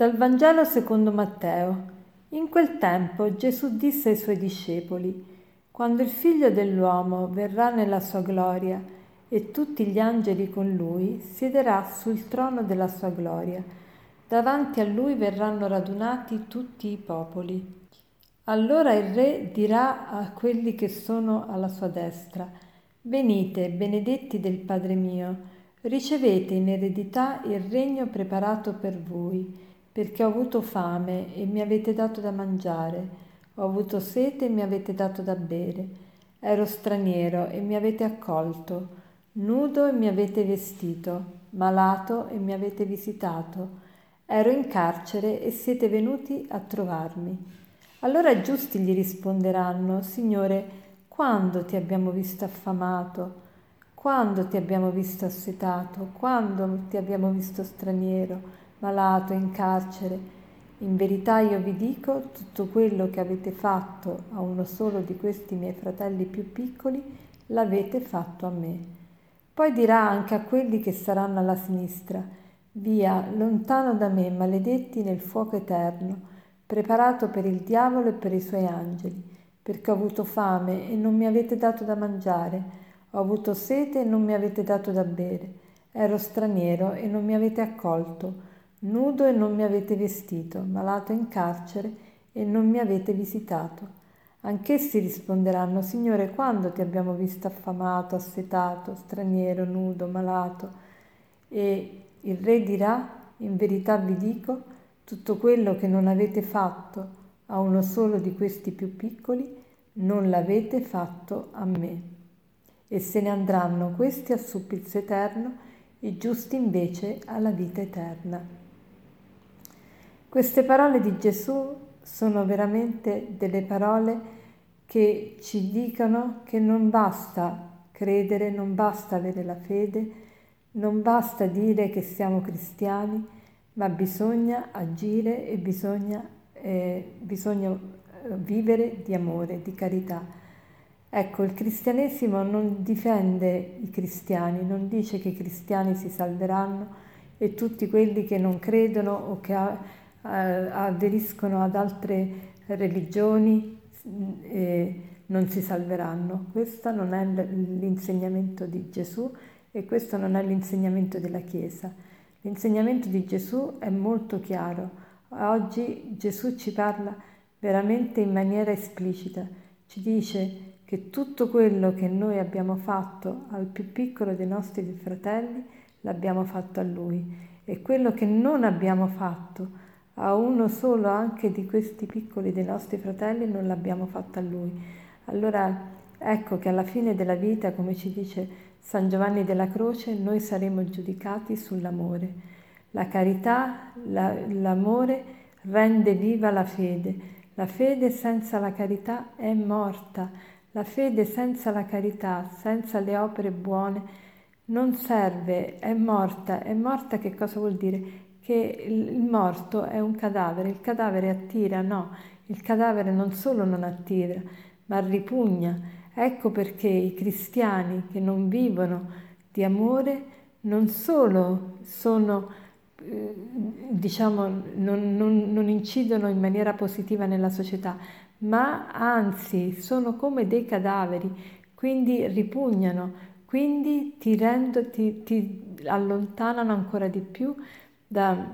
Dal Vangelo secondo Matteo. In quel tempo Gesù disse ai suoi discepoli, Quando il figlio dell'uomo verrà nella sua gloria e tutti gli angeli con lui, siederà sul trono della sua gloria. Davanti a lui verranno radunati tutti i popoli. Allora il re dirà a quelli che sono alla sua destra, Venite, benedetti del Padre mio, ricevete in eredità il regno preparato per voi perché ho avuto fame e mi avete dato da mangiare, ho avuto sete e mi avete dato da bere, ero straniero e mi avete accolto, nudo e mi avete vestito, malato e mi avete visitato, ero in carcere e siete venuti a trovarmi. Allora i giusti gli risponderanno, Signore, quando ti abbiamo visto affamato? Quando ti abbiamo visto assetato? Quando ti abbiamo visto straniero? Malato, in carcere. In verità io vi dico, tutto quello che avete fatto a uno solo di questi miei fratelli più piccoli, l'avete fatto a me. Poi dirà anche a quelli che saranno alla sinistra, via, lontano da me, maledetti nel fuoco eterno, preparato per il diavolo e per i suoi angeli, perché ho avuto fame e non mi avete dato da mangiare, ho avuto sete e non mi avete dato da bere, ero straniero e non mi avete accolto, nudo e non mi avete vestito, malato in carcere e non mi avete visitato. Anch'essi risponderanno, Signore, quando ti abbiamo visto affamato, assetato, straniero, nudo, malato? E il re dirà, in verità vi dico, tutto quello che non avete fatto a uno solo di questi più piccoli, non l'avete fatto a me. E se ne andranno questi al supplizio eterno, i giusti invece alla vita eterna. Queste parole di Gesù sono veramente delle parole che ci dicono che non basta credere, non basta avere la fede, non basta dire che siamo cristiani, ma bisogna agire e bisogna, eh, bisogna eh, vivere di amore, di carità. Ecco, il cristianesimo non difende i cristiani, non dice che i cristiani si salveranno e tutti quelli che non credono o che eh, aderiscono ad altre religioni e non si salveranno. Questo non è l'insegnamento di Gesù e questo non è l'insegnamento della Chiesa. L'insegnamento di Gesù è molto chiaro. Oggi Gesù ci parla veramente in maniera esplicita. Ci dice che tutto quello che noi abbiamo fatto al più piccolo dei nostri fratelli l'abbiamo fatto a Lui e quello che non abbiamo fatto a uno solo anche di questi piccoli dei nostri fratelli non l'abbiamo fatta a lui. Allora ecco che alla fine della vita, come ci dice San Giovanni della Croce, noi saremo giudicati sull'amore. La carità, la, l'amore rende viva la fede. La fede senza la carità è morta. La fede senza la carità, senza le opere buone, non serve, è morta. È morta che cosa vuol dire? Che il morto è un cadavere, il cadavere attira, no, il cadavere non solo non attira, ma ripugna. Ecco perché i cristiani che non vivono di amore non solo sono, eh, diciamo, non, non, non incidono in maniera positiva nella società, ma anzi sono come dei cadaveri, quindi ripugnano, quindi ti, rendo, ti, ti allontanano ancora di più da,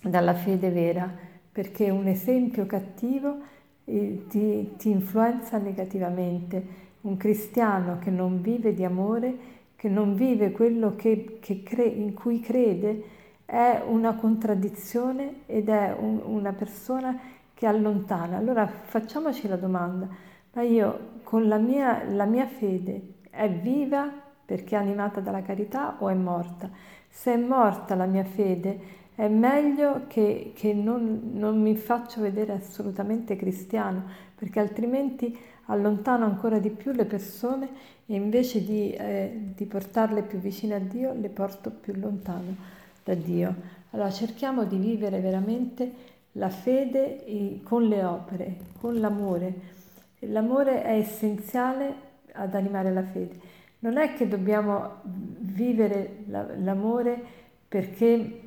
dalla fede vera, perché un esempio cattivo eh, ti, ti influenza negativamente. Un cristiano che non vive di amore, che non vive quello che, che cre- in cui crede, è una contraddizione ed è un, una persona che allontana. Allora facciamoci la domanda, ma io con la mia, la mia fede è viva perché è animata dalla carità o è morta? Se è morta la mia fede, è meglio che, che non, non, mi faccio vedere assolutamente cristiano, perché altrimenti allontano ancora di più le persone e invece di, eh, di portarle più vicine a Dio, le porto più lontano da Dio. Allora cerchiamo di vivere veramente la fede con le opere, con l'amore. L'amore è essenziale ad animare la fede. Non è che dobbiamo vivere l'amore perché,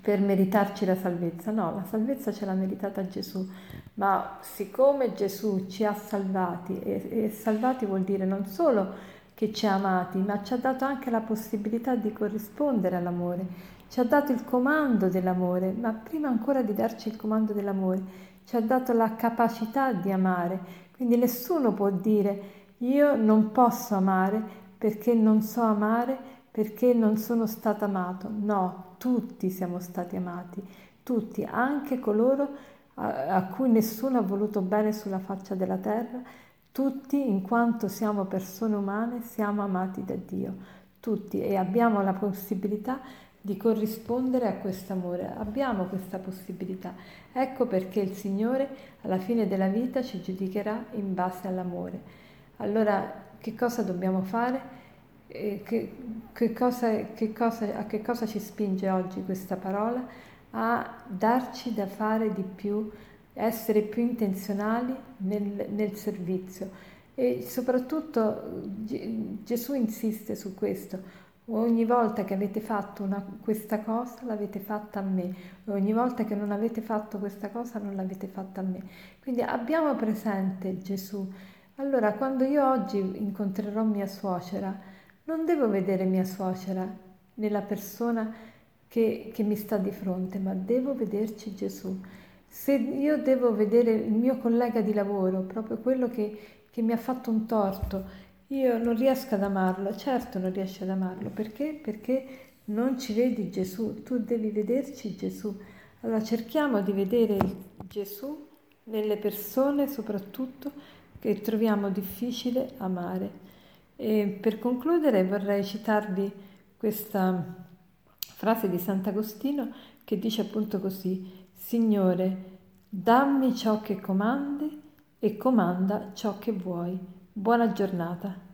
per meritarci la salvezza. No, la salvezza ce l'ha meritata Gesù, ma siccome Gesù ci ha salvati, e, e salvati vuol dire non solo che ci ha amati, ma ci ha dato anche la possibilità di corrispondere all'amore, ci ha dato il comando dell'amore, ma prima ancora di darci il comando dell'amore, ci ha dato la capacità di amare. Quindi nessuno può dire io non posso amare perché non so amare, perché non sono stato amato. No, tutti siamo stati amati, tutti, anche coloro a, a cui nessuno ha voluto bene sulla faccia della terra, tutti in quanto siamo persone umane siamo amati da Dio, tutti e abbiamo la possibilità di corrispondere a questo amore. Abbiamo questa possibilità. Ecco perché il Signore alla fine della vita ci giudicherà in base all'amore. Allora, che cosa dobbiamo fare? Che, che cosa, che cosa, a che cosa ci spinge oggi questa parola? A darci da fare di più, essere più intenzionali nel, nel servizio. E soprattutto Gesù insiste su questo Ogni volta che avete fatto una, questa cosa l'avete fatta a me, ogni volta che non avete fatto questa cosa non l'avete fatta a me. Quindi abbiamo presente Gesù. Allora, quando io oggi incontrerò mia suocera, non devo vedere mia suocera nella persona che, che mi sta di fronte, ma devo vederci Gesù. Se io devo vedere il mio collega di lavoro, proprio quello che, che mi ha fatto un torto, io non riesco ad amarlo, certo non riesci ad amarlo, perché? Perché non ci vedi Gesù, tu devi vederci Gesù. Allora cerchiamo di vedere Gesù nelle persone soprattutto che troviamo difficile amare. E per concludere vorrei citarvi questa frase di Sant'Agostino che dice appunto così, Signore, dammi ciò che comandi e comanda ciò che vuoi. Buona giornata.